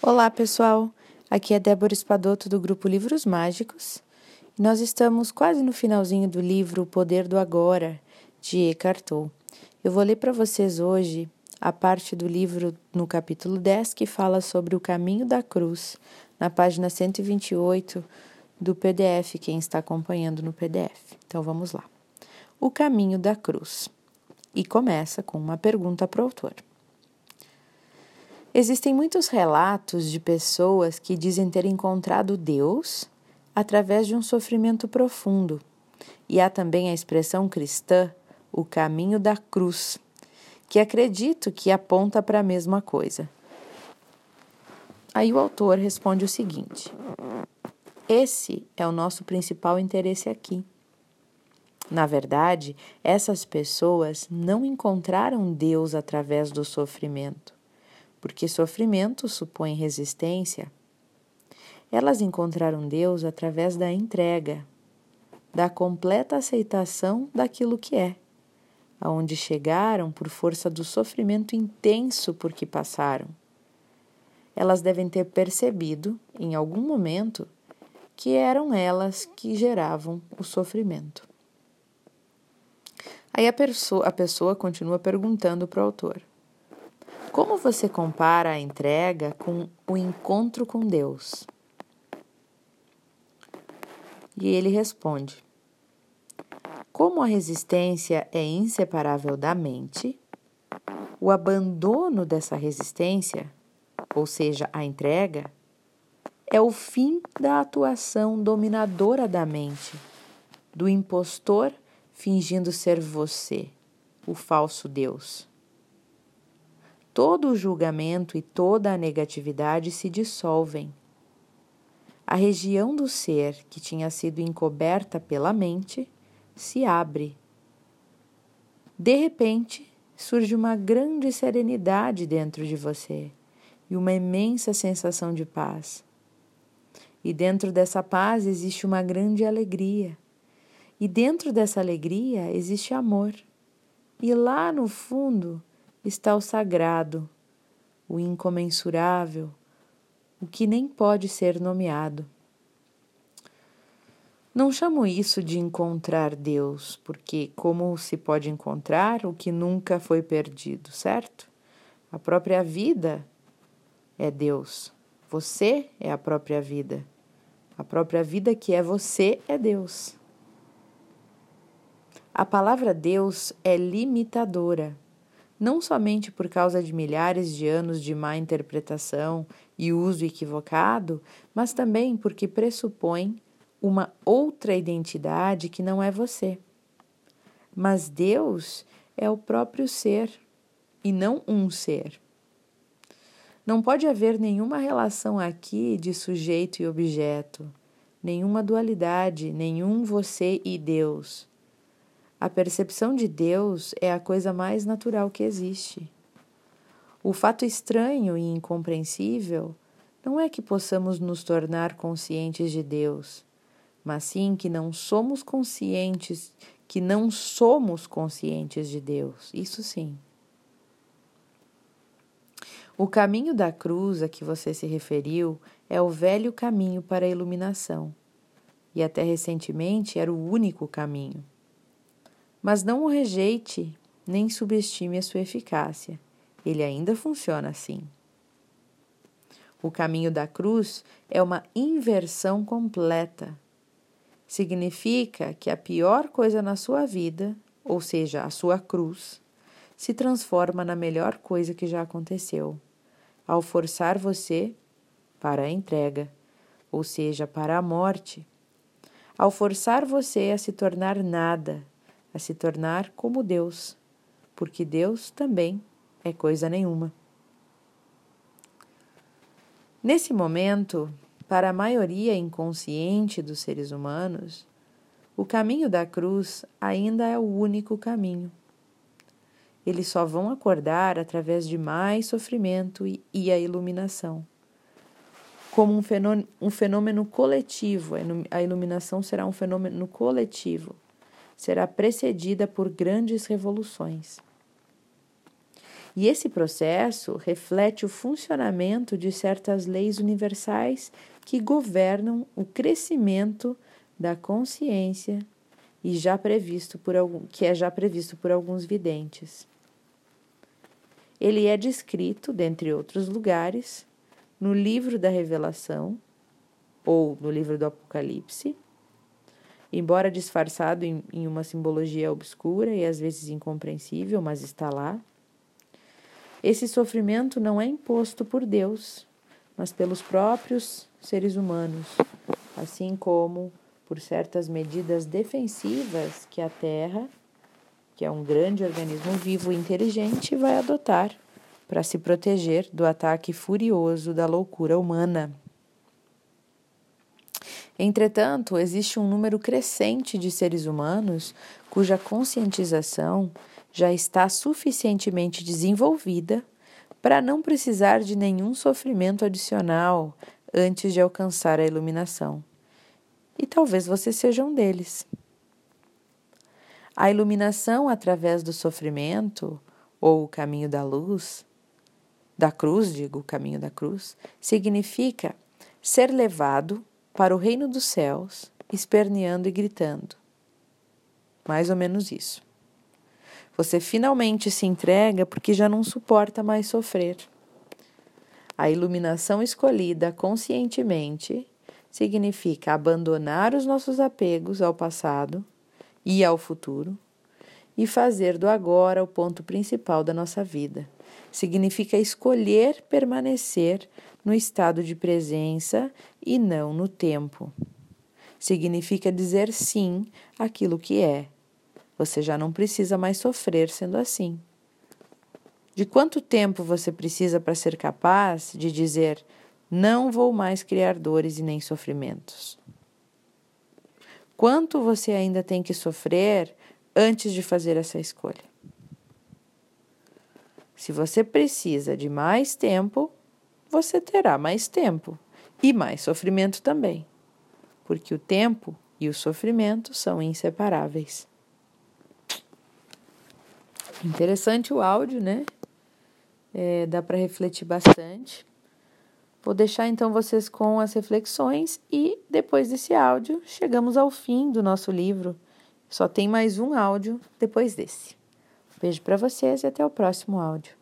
Olá, pessoal. Aqui é Débora Espadoto do grupo Livros Mágicos. Nós estamos quase no finalzinho do livro O Poder do Agora, de Eckhart Tolle. Eu vou ler para vocês hoje a parte do livro no capítulo 10 que fala sobre o caminho da cruz, na página 128 do PDF, quem está acompanhando no PDF. Então vamos lá. O caminho da cruz. E começa com uma pergunta para o autor. Existem muitos relatos de pessoas que dizem ter encontrado Deus através de um sofrimento profundo. E há também a expressão cristã, o caminho da cruz, que acredito que aponta para a mesma coisa. Aí o autor responde o seguinte: Esse é o nosso principal interesse aqui. Na verdade, essas pessoas não encontraram Deus através do sofrimento porque sofrimento supõe resistência. Elas encontraram Deus através da entrega, da completa aceitação daquilo que é, aonde chegaram por força do sofrimento intenso por que passaram. Elas devem ter percebido, em algum momento, que eram elas que geravam o sofrimento. Aí a a pessoa continua perguntando para o autor: como você compara a entrega com o encontro com Deus? E ele responde: Como a resistência é inseparável da mente, o abandono dessa resistência, ou seja, a entrega, é o fim da atuação dominadora da mente, do impostor fingindo ser você, o falso Deus todo o julgamento e toda a negatividade se dissolvem. A região do ser que tinha sido encoberta pela mente se abre. De repente, surge uma grande serenidade dentro de você e uma imensa sensação de paz. E dentro dessa paz existe uma grande alegria. E dentro dessa alegria existe amor. E lá no fundo está o sagrado, o incomensurável, o que nem pode ser nomeado. Não chamo isso de encontrar Deus, porque como se pode encontrar o que nunca foi perdido, certo? A própria vida é Deus. Você é a própria vida. A própria vida que é você é Deus. A palavra Deus é limitadora não somente por causa de milhares de anos de má interpretação e uso equivocado, mas também porque pressupõe uma outra identidade que não é você. Mas Deus é o próprio ser e não um ser. Não pode haver nenhuma relação aqui de sujeito e objeto, nenhuma dualidade, nenhum você e Deus. A percepção de Deus é a coisa mais natural que existe. O fato estranho e incompreensível não é que possamos nos tornar conscientes de Deus, mas sim que não somos conscientes, que não somos conscientes de Deus. Isso sim. O caminho da cruz a que você se referiu é o velho caminho para a iluminação, e até recentemente era o único caminho. Mas não o rejeite nem subestime a sua eficácia. Ele ainda funciona assim. O caminho da cruz é uma inversão completa. Significa que a pior coisa na sua vida, ou seja, a sua cruz, se transforma na melhor coisa que já aconteceu, ao forçar você para a entrega, ou seja, para a morte, ao forçar você a se tornar nada a se tornar como Deus, porque Deus também é coisa nenhuma. Nesse momento, para a maioria inconsciente dos seres humanos, o caminho da cruz ainda é o único caminho. Eles só vão acordar através de mais sofrimento e, a iluminação. Como um fenômeno, um fenômeno coletivo, a iluminação será um fenômeno coletivo será precedida por grandes revoluções. E esse processo reflete o funcionamento de certas leis universais que governam o crescimento da consciência e já previsto por algum, que é já previsto por alguns videntes. Ele é descrito, dentre outros lugares, no livro da Revelação ou no livro do Apocalipse, embora disfarçado em, em uma simbologia obscura e às vezes incompreensível, mas está lá. Esse sofrimento não é imposto por Deus, mas pelos próprios seres humanos, assim como por certas medidas defensivas que a Terra, que é um grande organismo vivo e inteligente, vai adotar para se proteger do ataque furioso da loucura humana. Entretanto, existe um número crescente de seres humanos cuja conscientização já está suficientemente desenvolvida para não precisar de nenhum sofrimento adicional antes de alcançar a iluminação. E talvez você seja um deles. A iluminação através do sofrimento, ou o caminho da luz, da cruz, digo, o caminho da cruz, significa ser levado para o reino dos céus, esperneando e gritando. Mais ou menos isso. Você finalmente se entrega porque já não suporta mais sofrer. A iluminação escolhida conscientemente significa abandonar os nossos apegos ao passado e ao futuro e fazer do agora o ponto principal da nossa vida. Significa escolher permanecer no estado de presença e não no tempo. Significa dizer sim àquilo que é. Você já não precisa mais sofrer sendo assim. De quanto tempo você precisa para ser capaz de dizer: não vou mais criar dores e nem sofrimentos? Quanto você ainda tem que sofrer antes de fazer essa escolha? Se você precisa de mais tempo, você terá mais tempo e mais sofrimento também, porque o tempo e o sofrimento são inseparáveis. Interessante o áudio, né? É, dá para refletir bastante. Vou deixar então vocês com as reflexões e depois desse áudio chegamos ao fim do nosso livro. Só tem mais um áudio depois desse. Beijo para vocês e até o próximo áudio.